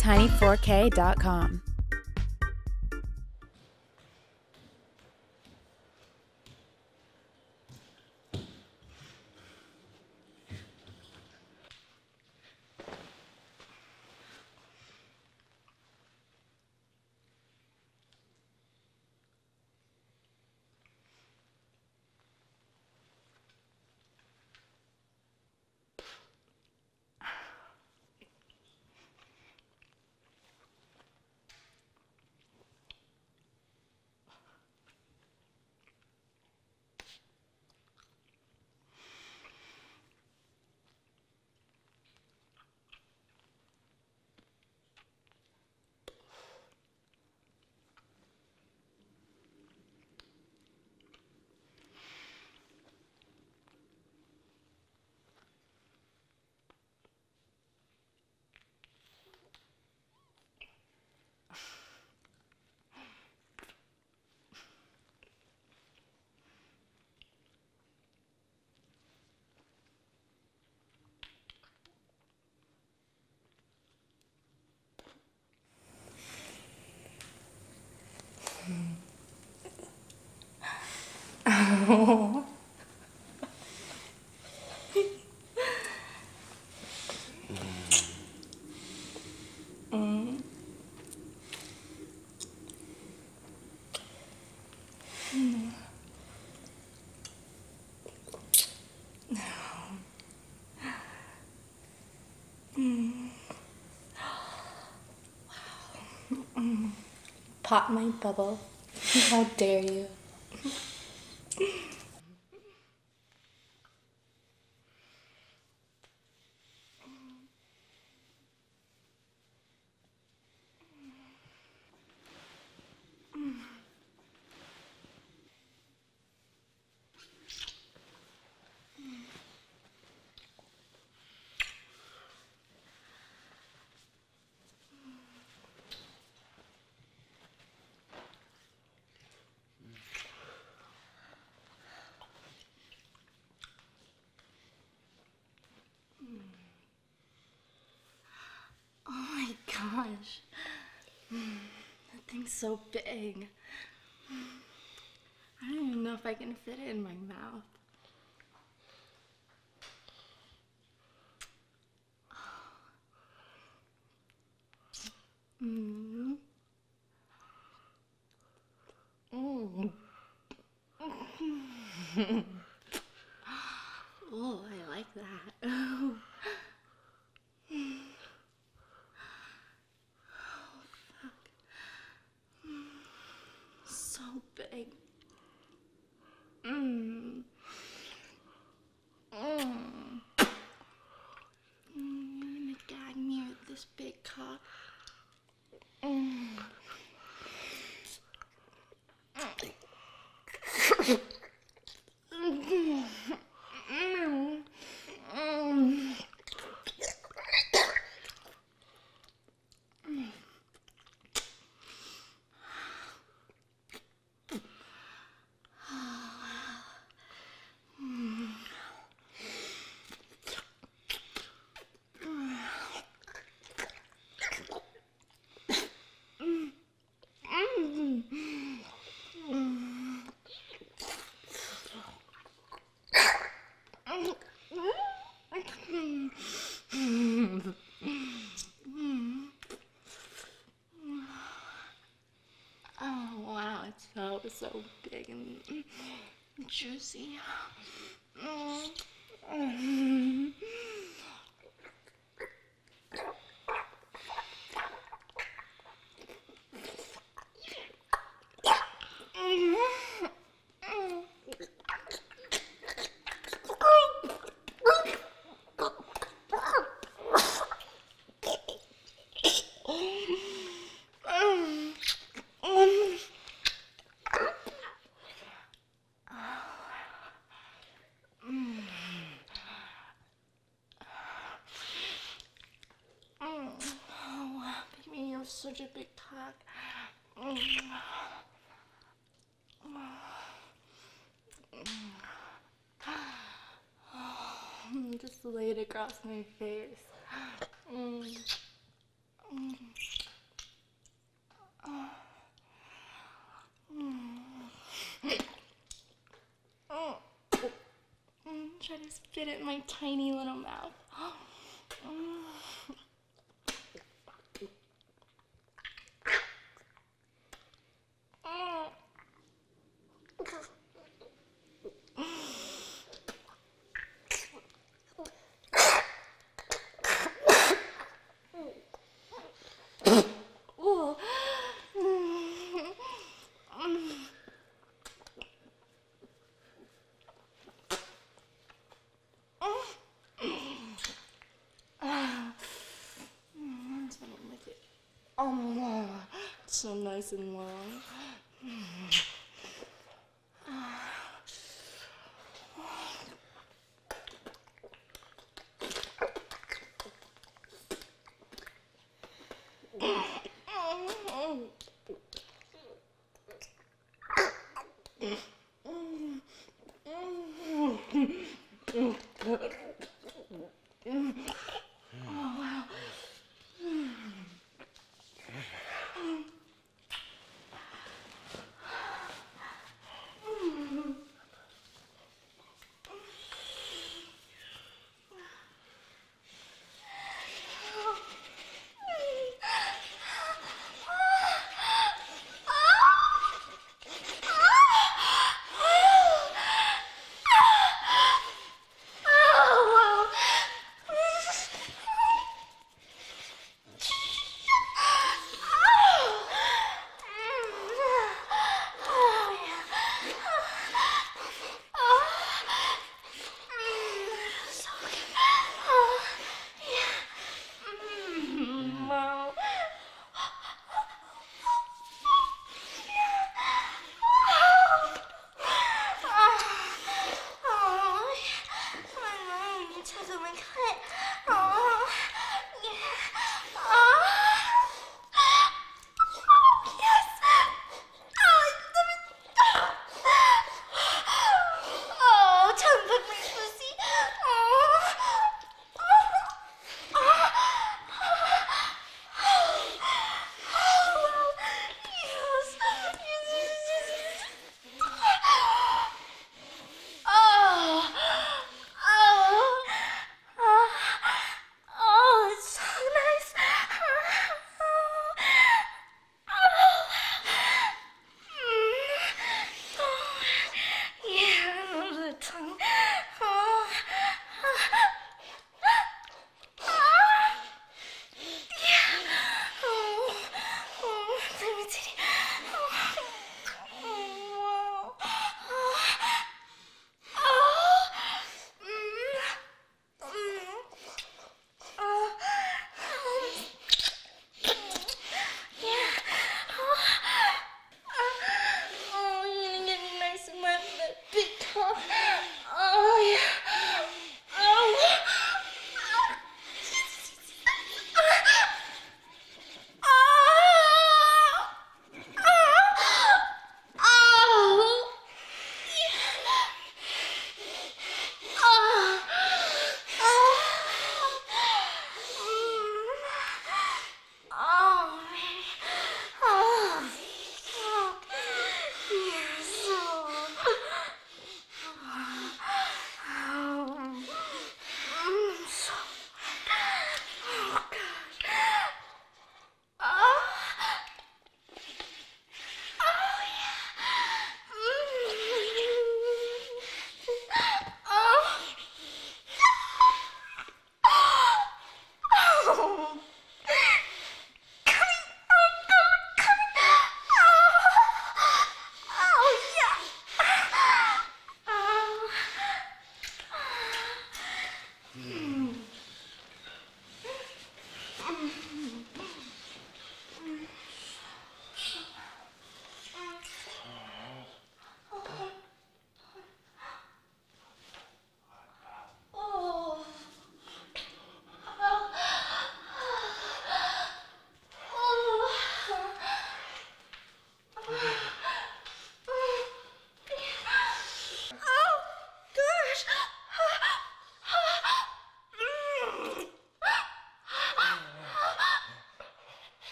Tiny4k.com. Pop my bubble. How dare you? Oh my gosh. So big. I don't even know if I can fit it in my mouth. Mm. Mm. oh, I like that. So big. Mmm. Mmm. You're gonna gag me with this big cock. Mm. Mm. Mm. Oh wow, it's so so big and juicy. Mm. Such a big cock. Just lay it across my face. Mm. Mm. Oh. Mm. Oh. Mm, Try to spit it in my tiny little mouth. Mm. Mm. Ooh. Oh, so nice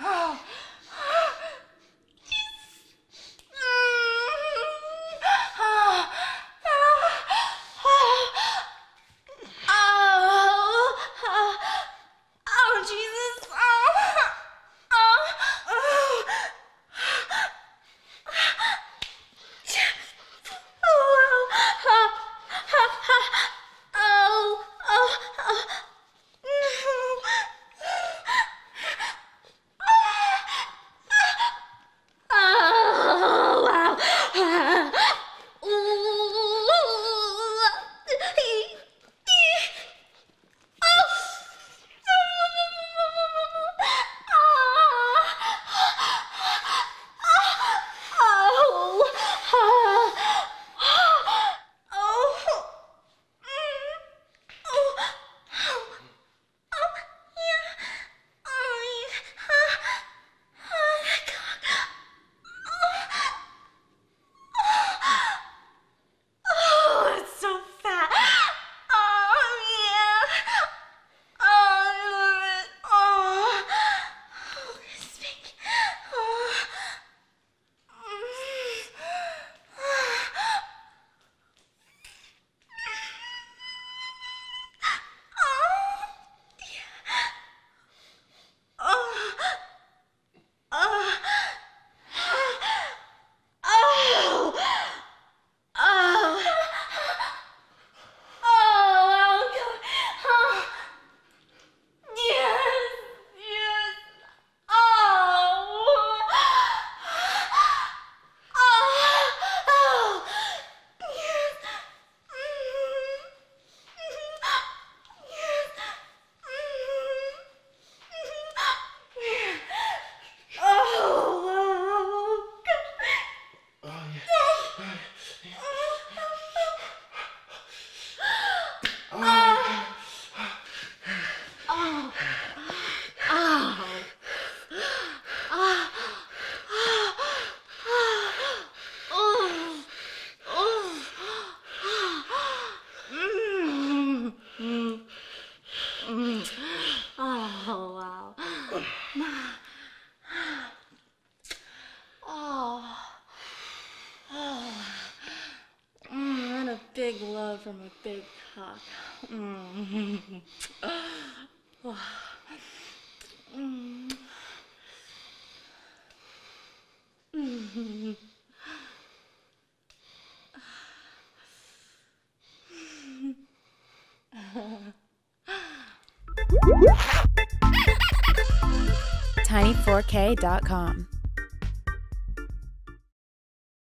Oh, Tiny4k.com.